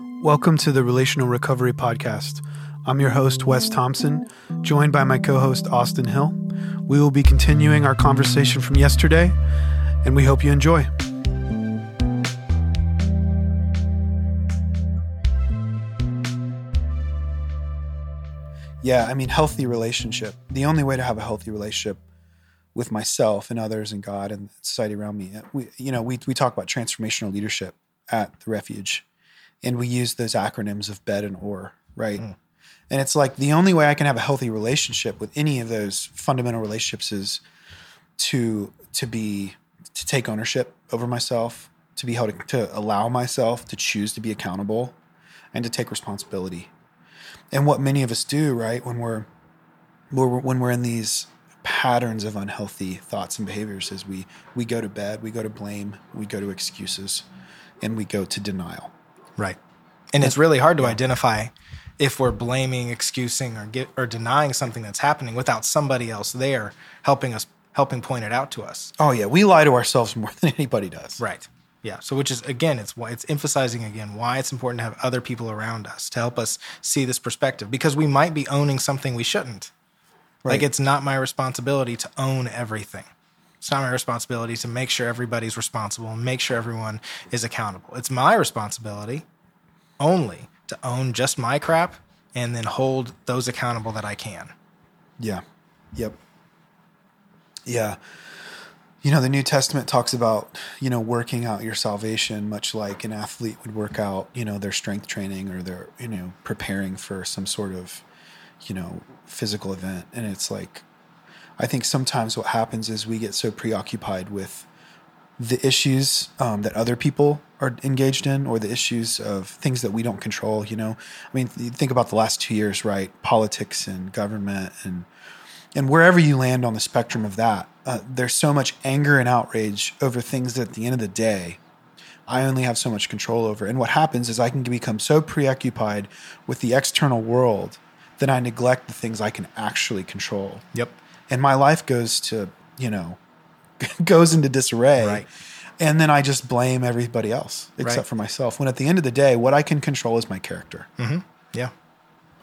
Welcome to the Relational Recovery Podcast. I'm your host, Wes Thompson, joined by my co host, Austin Hill. We will be continuing our conversation from yesterday, and we hope you enjoy. Yeah, I mean, healthy relationship. The only way to have a healthy relationship with myself and others and God and society around me. We, you know, we, we talk about transformational leadership at the refuge and we use those acronyms of BED and OAR, right? Mm. And it's like the only way I can have a healthy relationship with any of those fundamental relationships is to to be to take ownership over myself, to be held to allow myself to choose to be accountable and to take responsibility. And what many of us do, right, when we're, we're when we're in these patterns of unhealthy thoughts and behaviors is we we go to bed, we go to blame, we go to excuses, and we go to denial. Right. And it's really hard to identify if we're blaming, excusing, or get, or denying something that's happening without somebody else there helping us, helping point it out to us. Oh yeah, we lie to ourselves more than anybody does. Right. Yeah. So, which is again, it's why it's emphasizing again why it's important to have other people around us to help us see this perspective because we might be owning something we shouldn't. Right. Like it's not my responsibility to own everything. It's not my responsibility to make sure everybody's responsible and make sure everyone is accountable. It's my responsibility only to own just my crap and then hold those accountable that I can. Yeah. Yep. Yeah. You know, the New Testament talks about, you know, working out your salvation much like an athlete would work out, you know, their strength training or their, you know, preparing for some sort of, you know, physical event. And it's like, I think sometimes what happens is we get so preoccupied with the issues um, that other people are engaged in or the issues of things that we don't control you know? I mean think about the last two years right? Politics and government and and wherever you land on the spectrum of that uh, there's so much anger and outrage over things that at the end of the day i only have so much control over. And what happens is i can become so preoccupied with the external world that i neglect the things i can actually control. Yep and my life goes to you know goes into disarray. Right. And then I just blame everybody else except right. for myself. When at the end of the day, what I can control is my character. Mm-hmm. Yeah.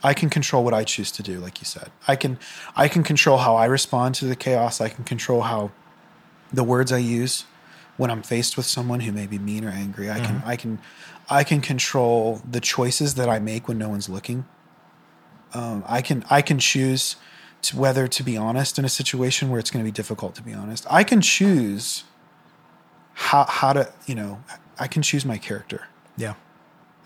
I can control what I choose to do, like you said. I can I can control how I respond to the chaos. I can control how the words I use when I'm faced with someone who may be mean or angry. I mm-hmm. can I can I can control the choices that I make when no one's looking. Um, I can I can choose to whether to be honest in a situation where it's going to be difficult to be honest. I can choose how how to you know I can choose my character. Yeah,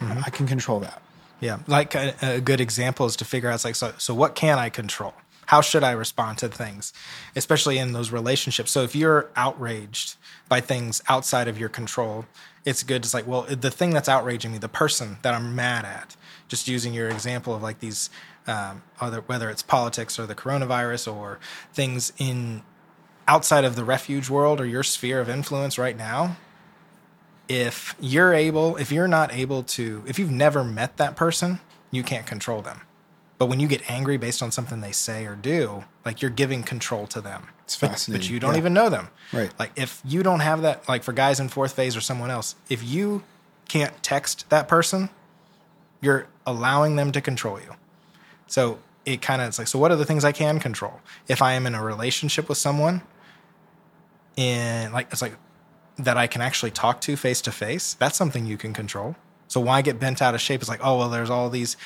mm-hmm. I can control that. Yeah, like a, a, good example is to figure out it's like so so what can I control? How should I respond to things, especially in those relationships? So if you're outraged by things outside of your control, it's good. It's like well, the thing that's outraging me, the person that I'm mad at. Just using your example of like these um, whether, whether it's politics or the coronavirus or things in outside of the refuge world or your sphere of influence right now, if you're able, if you're not able to, if you've never met that person, you can't control them. But when you get angry based on something they say or do, like you're giving control to them. It's fascinating. But, but you don't yeah. even know them. Right. Like if you don't have that, like for guys in fourth phase or someone else, if you can't text that person, you're allowing them to control you. So it kind of it's like, so what are the things I can control? If I am in a relationship with someone, in like it's like that I can actually talk to face to face, that's something you can control. So why get bent out of shape? It's like, oh well, there's all these.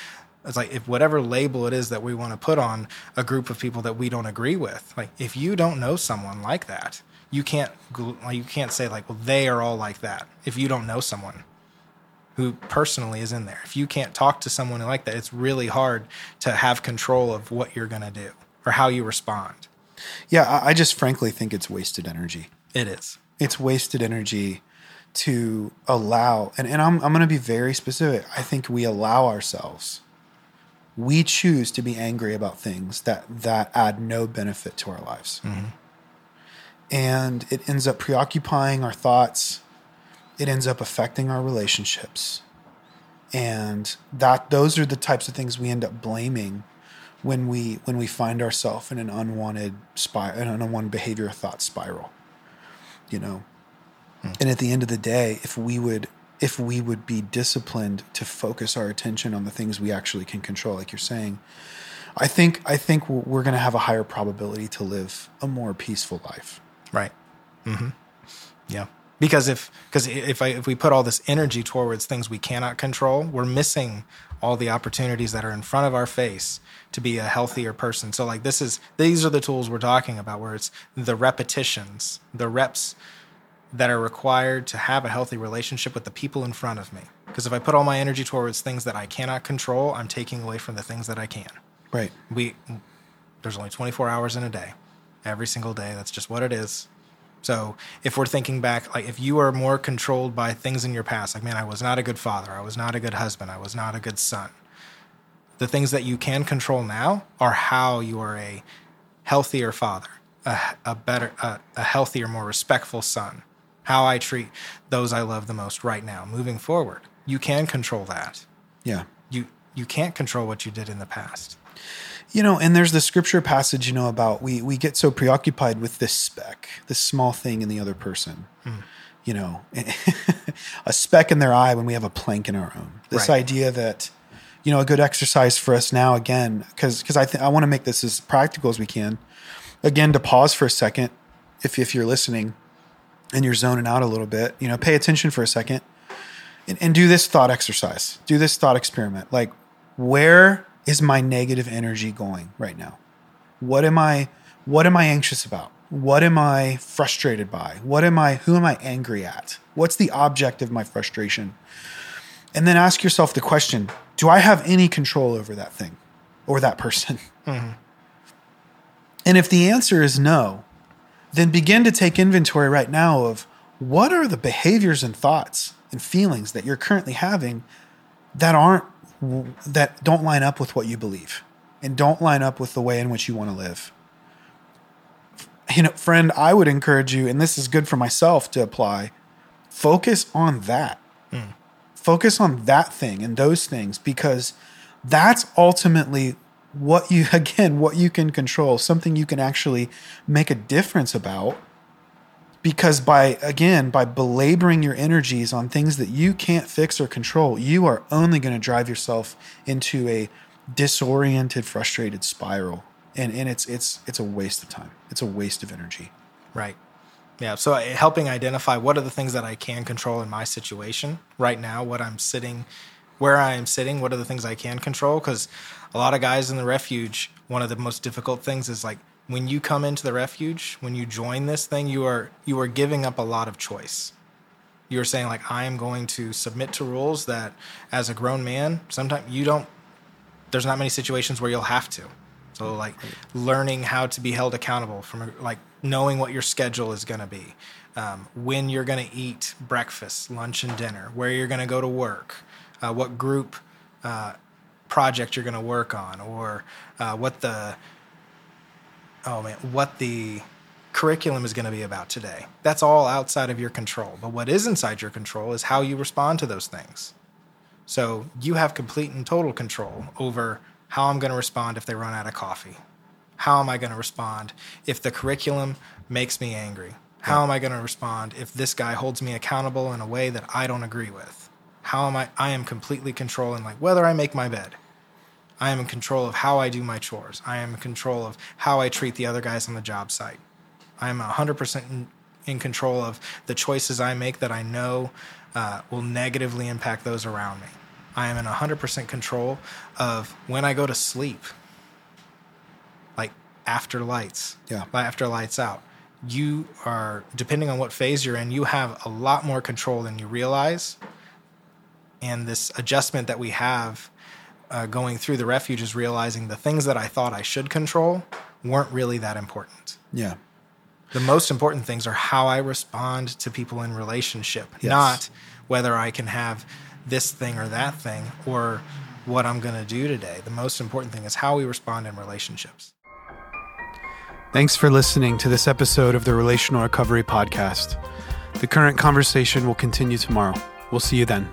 It's like if whatever label it is that we want to put on a group of people that we don't agree with, like if you don't know someone like that, you can't you can't say like, well, they are all like that. If you don't know someone, who personally is in there. If you can't talk to someone like that, it's really hard to have control of what you're going to do or how you respond. Yeah, I just frankly think it's wasted energy. It is. It's wasted energy to allow, and, and I'm, I'm going to be very specific. I think we allow ourselves, we choose to be angry about things that, that add no benefit to our lives. Mm-hmm. And it ends up preoccupying our thoughts it ends up affecting our relationships. And that those are the types of things we end up blaming when we when we find ourselves in an unwanted spiral, an unwanted behavior thought spiral. You know. Hmm. And at the end of the day, if we would if we would be disciplined to focus our attention on the things we actually can control, like you're saying. I think I think we're going to have a higher probability to live a more peaceful life. Right. Mm-hmm. Yeah. Because if because if I if we put all this energy towards things we cannot control, we're missing all the opportunities that are in front of our face to be a healthier person. So like this is these are the tools we're talking about where it's the repetitions, the reps that are required to have a healthy relationship with the people in front of me. Because if I put all my energy towards things that I cannot control, I'm taking away from the things that I can. Right. We there's only 24 hours in a day. Every single day, that's just what it is. So if we're thinking back, like if you are more controlled by things in your past, like, man, I was not a good father, I was not a good husband, I was not a good son. The things that you can control now are how you are a healthier father, a, a better, a, a healthier, more respectful son, how I treat those I love the most right now, moving forward. You can control that. Yeah. You you can't control what you did in the past. You know, and there's the scripture passage, you know, about we we get so preoccupied with this speck, this small thing in the other person. Mm. You know, a speck in their eye when we have a plank in our own. This right. idea that, you know, a good exercise for us now again, because because I think I want to make this as practical as we can. Again, to pause for a second, if if you're listening, and you're zoning out a little bit, you know, pay attention for a second, and, and do this thought exercise. Do this thought experiment. Like, where is my negative energy going right now? What am I what am I anxious about? What am I frustrated by? What am I who am I angry at? What's the object of my frustration? And then ask yourself the question, do I have any control over that thing or that person? Mm-hmm. And if the answer is no, then begin to take inventory right now of what are the behaviors and thoughts and feelings that you're currently having that aren't that don't line up with what you believe and don't line up with the way in which you want to live. You know, friend, I would encourage you, and this is good for myself to apply, focus on that. Mm. Focus on that thing and those things because that's ultimately what you, again, what you can control, something you can actually make a difference about. Because by again by belaboring your energies on things that you can't fix or control you are only going to drive yourself into a disoriented frustrated spiral. And and it's it's it's a waste of time. It's a waste of energy. Right. Yeah so uh, helping identify what are the things that i can control in my situation right now what i'm sitting where i am sitting what are the things i can control because a lot of guys in the refuge one of the most difficult things is like when you come into the refuge, when you join this thing, you are you are giving up a lot of choice. You're saying like I am going to submit to rules that as a grown man, sometimes you don't there's not many situations where you'll have to. So like learning how to be held accountable from like knowing what your schedule is going to be, um, when you're going to eat breakfast, lunch, and dinner, where you're going to go to work, uh, what group uh, project you're going to work on, or uh, what the oh man, what the curriculum is going to be about today. That's all outside of your control. But what is inside your control is how you respond to those things. So you have complete and total control over how I'm going to respond if they run out of coffee. How am I going to respond if the curriculum makes me angry? How am I going to respond if this guy holds me accountable in a way that I don't agree with? How am I I am completely controlling like whether I make my bed I am in control of how I do my chores. I am in control of how I treat the other guys on the job site. I am 100% in, in control of the choices I make that I know uh, will negatively impact those around me. I am in 100% control of when I go to sleep, like after lights, yeah, after lights out. You are, depending on what phase you're in, you have a lot more control than you realize. And this adjustment that we have uh, going through the refuge is realizing the things that I thought I should control weren't really that important. Yeah. The most important things are how I respond to people in relationship, yes. not whether I can have this thing or that thing or what I'm going to do today. The most important thing is how we respond in relationships. Thanks for listening to this episode of the Relational Recovery Podcast. The current conversation will continue tomorrow. We'll see you then.